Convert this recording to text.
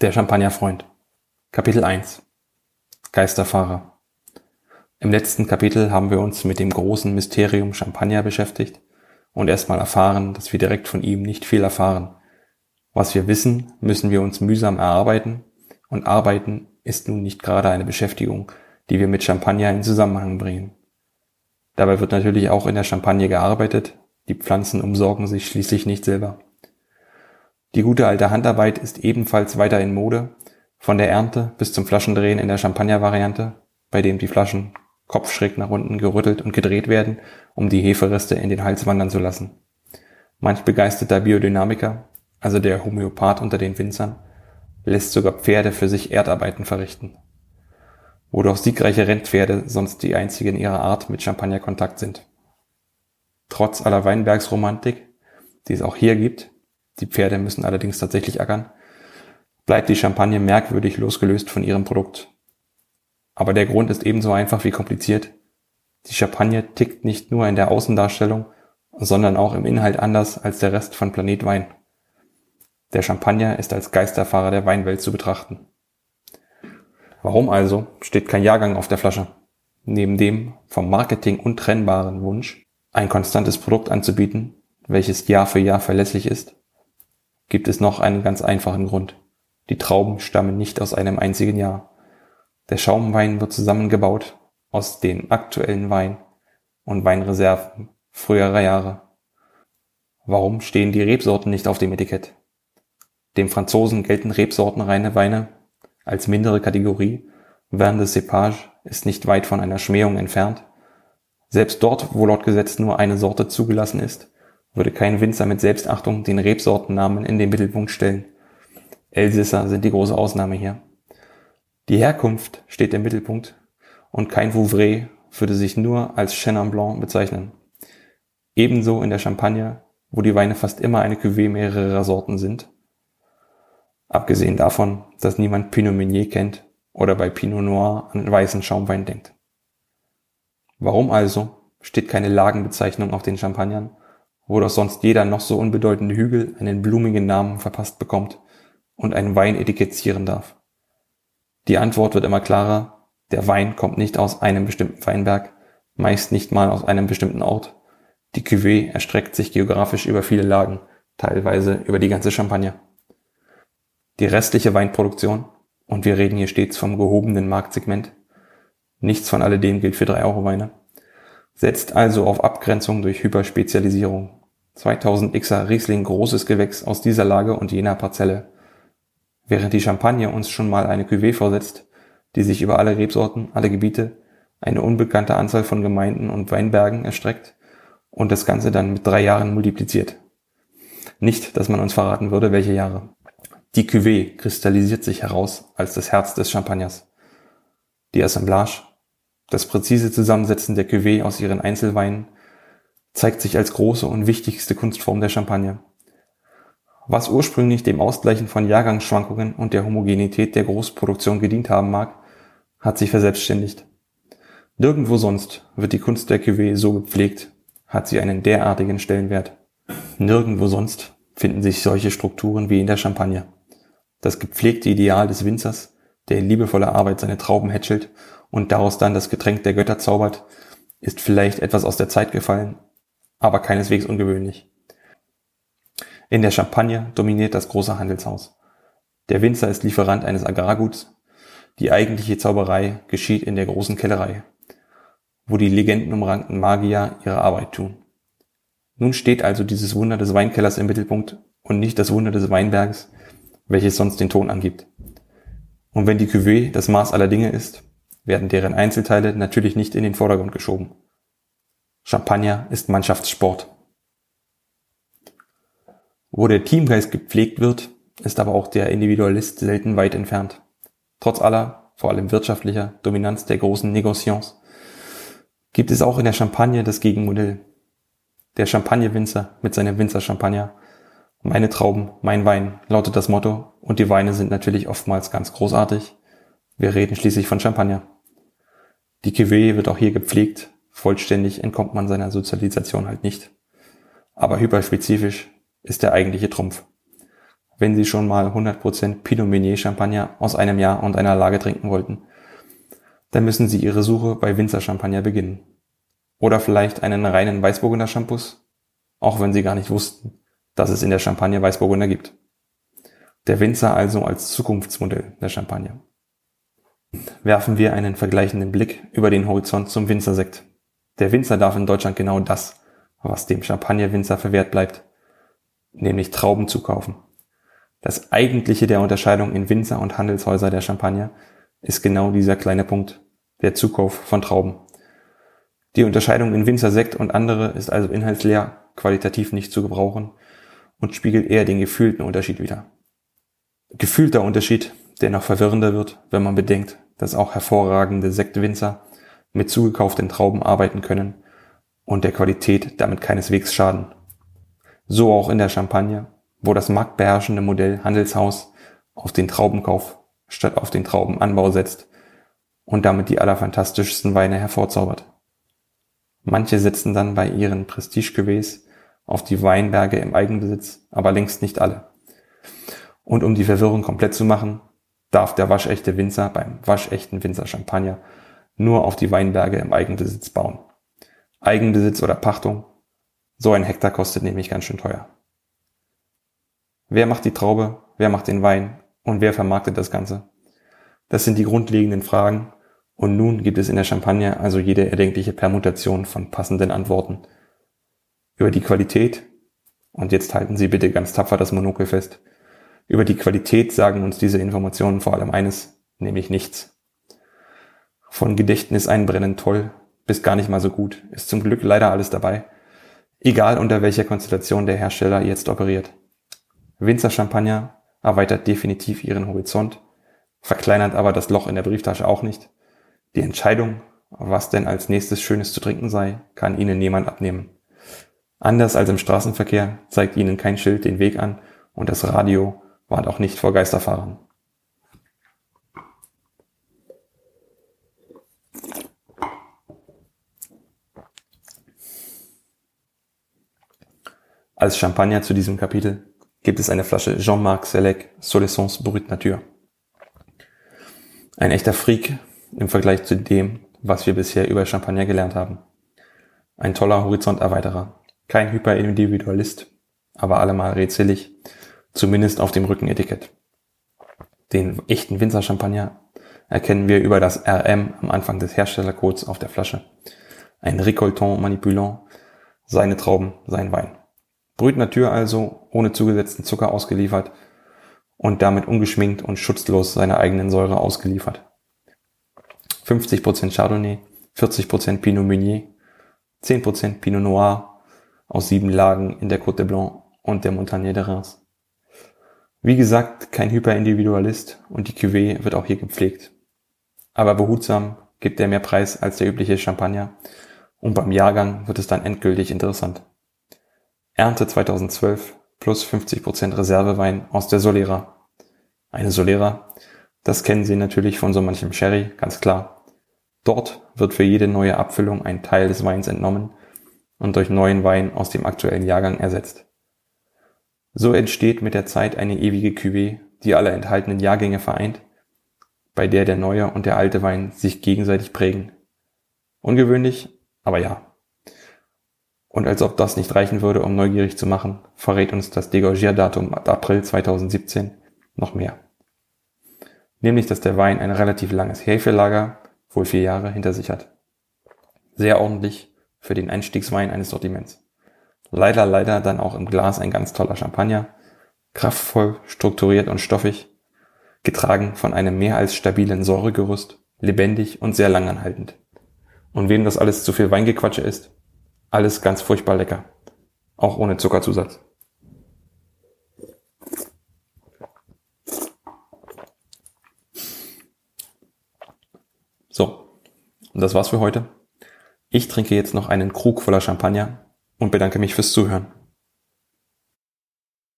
Der Champagnerfreund. Kapitel 1. Geisterfahrer. Im letzten Kapitel haben wir uns mit dem großen Mysterium Champagner beschäftigt und erstmal erfahren, dass wir direkt von ihm nicht viel erfahren. Was wir wissen, müssen wir uns mühsam erarbeiten und arbeiten ist nun nicht gerade eine Beschäftigung, die wir mit Champagner in Zusammenhang bringen. Dabei wird natürlich auch in der Champagne gearbeitet, die Pflanzen umsorgen sich schließlich nicht selber. Die gute alte Handarbeit ist ebenfalls weiter in Mode, von der Ernte bis zum Flaschendrehen in der Champagner-Variante, bei dem die Flaschen kopfschräg nach unten gerüttelt und gedreht werden, um die Hefereste in den Hals wandern zu lassen. Manch begeisterter Biodynamiker, also der Homöopath unter den Winzern, lässt sogar Pferde für sich Erdarbeiten verrichten. Wo doch siegreiche Rennpferde sonst die einzigen ihrer Art mit Champagnerkontakt sind. Trotz aller Weinbergsromantik, die es auch hier gibt, die Pferde müssen allerdings tatsächlich ackern, bleibt die Champagne merkwürdig losgelöst von ihrem Produkt. Aber der Grund ist ebenso einfach wie kompliziert. Die Champagne tickt nicht nur in der Außendarstellung, sondern auch im Inhalt anders als der Rest von Planet Wein. Der Champagner ist als Geisterfahrer der Weinwelt zu betrachten. Warum also steht kein Jahrgang auf der Flasche? Neben dem vom Marketing untrennbaren Wunsch, ein konstantes Produkt anzubieten, welches Jahr für Jahr verlässlich ist, gibt es noch einen ganz einfachen Grund. Die Trauben stammen nicht aus einem einzigen Jahr. Der Schaumwein wird zusammengebaut aus den aktuellen Wein und Weinreserven früherer Jahre. Warum stehen die Rebsorten nicht auf dem Etikett? Dem Franzosen gelten rebsortenreine Weine als mindere Kategorie, während des Cepage ist nicht weit von einer Schmähung entfernt. Selbst dort, wo laut Gesetz nur eine Sorte zugelassen ist, würde kein Winzer mit Selbstachtung den Rebsortennamen in den Mittelpunkt stellen. Elsisser sind die große Ausnahme hier. Die Herkunft steht im Mittelpunkt und kein Vouvray würde sich nur als Chenin Blanc bezeichnen. Ebenso in der Champagne, wo die Weine fast immer eine Cuvée mehrerer Sorten sind. Abgesehen davon, dass niemand Pinot Meunier kennt oder bei Pinot Noir an weißen Schaumwein denkt. Warum also steht keine Lagenbezeichnung auf den Champagnern wo doch sonst jeder noch so unbedeutende Hügel einen blumigen Namen verpasst bekommt und einen Wein etikettieren darf. Die Antwort wird immer klarer, der Wein kommt nicht aus einem bestimmten Weinberg, meist nicht mal aus einem bestimmten Ort. Die Cuvée erstreckt sich geografisch über viele Lagen, teilweise über die ganze Champagne. Die restliche Weinproduktion, und wir reden hier stets vom gehobenen Marktsegment, nichts von alledem gilt für 3-Euro-Weine, setzt also auf Abgrenzung durch Hyperspezialisierung 2000 Xer Riesling großes Gewächs aus dieser Lage und jener Parzelle. Während die Champagne uns schon mal eine Cuvée vorsetzt, die sich über alle Rebsorten, alle Gebiete, eine unbekannte Anzahl von Gemeinden und Weinbergen erstreckt und das Ganze dann mit drei Jahren multipliziert. Nicht, dass man uns verraten würde, welche Jahre. Die Cuvée kristallisiert sich heraus als das Herz des Champagners. Die Assemblage, das präzise Zusammensetzen der Cuvée aus ihren Einzelweinen zeigt sich als große und wichtigste Kunstform der Champagne. Was ursprünglich dem Ausgleichen von Jahrgangsschwankungen und der Homogenität der Großproduktion gedient haben mag, hat sich verselbstständigt. Nirgendwo sonst wird die Kunst der Cuvée so gepflegt, hat sie einen derartigen Stellenwert. Nirgendwo sonst finden sich solche Strukturen wie in der Champagne. Das gepflegte Ideal des Winzers, der in liebevoller Arbeit seine Trauben hätschelt und daraus dann das Getränk der Götter zaubert, ist vielleicht etwas aus der Zeit gefallen, aber keineswegs ungewöhnlich. In der Champagne dominiert das große Handelshaus. Der Winzer ist Lieferant eines Agrarguts. Die eigentliche Zauberei geschieht in der großen Kellerei, wo die legendenumrankten Magier ihre Arbeit tun. Nun steht also dieses Wunder des Weinkellers im Mittelpunkt und nicht das Wunder des Weinbergs, welches sonst den Ton angibt. Und wenn die Cuvée das Maß aller Dinge ist, werden deren Einzelteile natürlich nicht in den Vordergrund geschoben. Champagner ist Mannschaftssport. Wo der Teamgeist gepflegt wird, ist aber auch der Individualist selten weit entfernt. Trotz aller, vor allem wirtschaftlicher, Dominanz der großen Negociants, gibt es auch in der Champagne das Gegenmodell. Der Champagnewinzer mit seinem Winzer-Champagner. Meine Trauben, mein Wein lautet das Motto und die Weine sind natürlich oftmals ganz großartig. Wir reden schließlich von Champagner. Die Cuvée wird auch hier gepflegt Vollständig entkommt man seiner Sozialisation halt nicht. Aber hyperspezifisch ist der eigentliche Trumpf. wenn Sie schon mal 100% Pinot Meunier Champagner aus einem Jahr und einer Lage trinken wollten, dann müssen Sie Ihre Suche bei Winzer Champagner beginnen. Oder vielleicht einen reinen Weißburgunder Shampoos, auch wenn Sie gar nicht wussten, dass es in der Champagne Weißburgunder gibt. Der Winzer also als Zukunftsmodell der Champagne. Werfen wir einen vergleichenden Blick über den Horizont zum Winzersekt. Der Winzer darf in Deutschland genau das, was dem Champagnerwinzer verwehrt bleibt, nämlich Trauben zu kaufen. Das eigentliche der Unterscheidung in Winzer und Handelshäuser der Champagner ist genau dieser kleine Punkt, der Zukauf von Trauben. Die Unterscheidung in Winzersekt und andere ist also inhaltsleer, qualitativ nicht zu gebrauchen und spiegelt eher den gefühlten Unterschied wider. Gefühlter Unterschied, der noch verwirrender wird, wenn man bedenkt, dass auch hervorragende Sektwinzer mit zugekauften Trauben arbeiten können und der Qualität damit keineswegs schaden. So auch in der Champagne, wo das marktbeherrschende Modell Handelshaus auf den Traubenkauf statt auf den Traubenanbau setzt und damit die allerfantastischsten Weine hervorzaubert. Manche setzen dann bei ihren Prestige-Cuvées auf die Weinberge im Eigenbesitz, aber längst nicht alle. Und um die Verwirrung komplett zu machen, darf der waschechte Winzer beim waschechten Winzer Champagner nur auf die Weinberge im Eigenbesitz bauen. Eigenbesitz oder Pachtung, so ein Hektar kostet nämlich ganz schön teuer. Wer macht die Traube, wer macht den Wein und wer vermarktet das Ganze? Das sind die grundlegenden Fragen und nun gibt es in der Champagne also jede erdenkliche Permutation von passenden Antworten. Über die Qualität, und jetzt halten Sie bitte ganz tapfer das Monokel fest, über die Qualität sagen uns diese Informationen vor allem eines, nämlich nichts. Von Gedächtnis einbrennen toll bis gar nicht mal so gut, ist zum Glück leider alles dabei, egal unter welcher Konstellation der Hersteller jetzt operiert. Winzer Champagner erweitert definitiv ihren Horizont, verkleinert aber das Loch in der Brieftasche auch nicht. Die Entscheidung, was denn als nächstes Schönes zu trinken sei, kann ihnen niemand abnehmen. Anders als im Straßenverkehr zeigt ihnen kein Schild den Weg an und das Radio warnt auch nicht vor Geisterfahrern. Als Champagner zu diesem Kapitel gibt es eine Flasche Jean-Marc Selec Solessence Brut Nature. Ein echter Freak im Vergleich zu dem, was wir bisher über Champagner gelernt haben. Ein toller Horizonterweiterer. Kein Hyperindividualist, aber allemal rätselig zumindest auf dem Rückenetikett. Den echten Winzer-Champagner erkennen wir über das RM am Anfang des Herstellercodes auf der Flasche. Ein Récoltant manipulant, seine Trauben, sein Wein. Brüt Natur also, ohne zugesetzten Zucker ausgeliefert und damit ungeschminkt und schutzlos seiner eigenen Säure ausgeliefert. 50% Chardonnay, 40% Pinot Meunier, 10% Pinot Noir aus sieben Lagen in der Côte de Blanc und der Montagne de Reims. Wie gesagt, kein Hyperindividualist und die Cuvée wird auch hier gepflegt. Aber behutsam gibt er mehr Preis als der übliche Champagner und beim Jahrgang wird es dann endgültig interessant. Ernte 2012 plus 50% Reservewein aus der Solera. Eine Solera, das kennen Sie natürlich von so manchem Sherry, ganz klar. Dort wird für jede neue Abfüllung ein Teil des Weins entnommen und durch neuen Wein aus dem aktuellen Jahrgang ersetzt. So entsteht mit der Zeit eine ewige Cuvée, die alle enthaltenen Jahrgänge vereint, bei der der neue und der alte Wein sich gegenseitig prägen. Ungewöhnlich, aber ja. Und als ob das nicht reichen würde, um neugierig zu machen, verrät uns das Degorgierdatum April 2017 noch mehr. Nämlich, dass der Wein ein relativ langes Hefelager, wohl vier Jahre, hinter sich hat. Sehr ordentlich für den Einstiegswein eines Sortiments. Leider, leider dann auch im Glas ein ganz toller Champagner. Kraftvoll, strukturiert und stoffig. Getragen von einem mehr als stabilen Säuregerüst. Lebendig und sehr langanhaltend. Und wem das alles zu viel Weingequatsche ist, alles ganz furchtbar lecker. Auch ohne Zuckerzusatz. So, und das war's für heute. Ich trinke jetzt noch einen Krug voller Champagner und bedanke mich fürs Zuhören.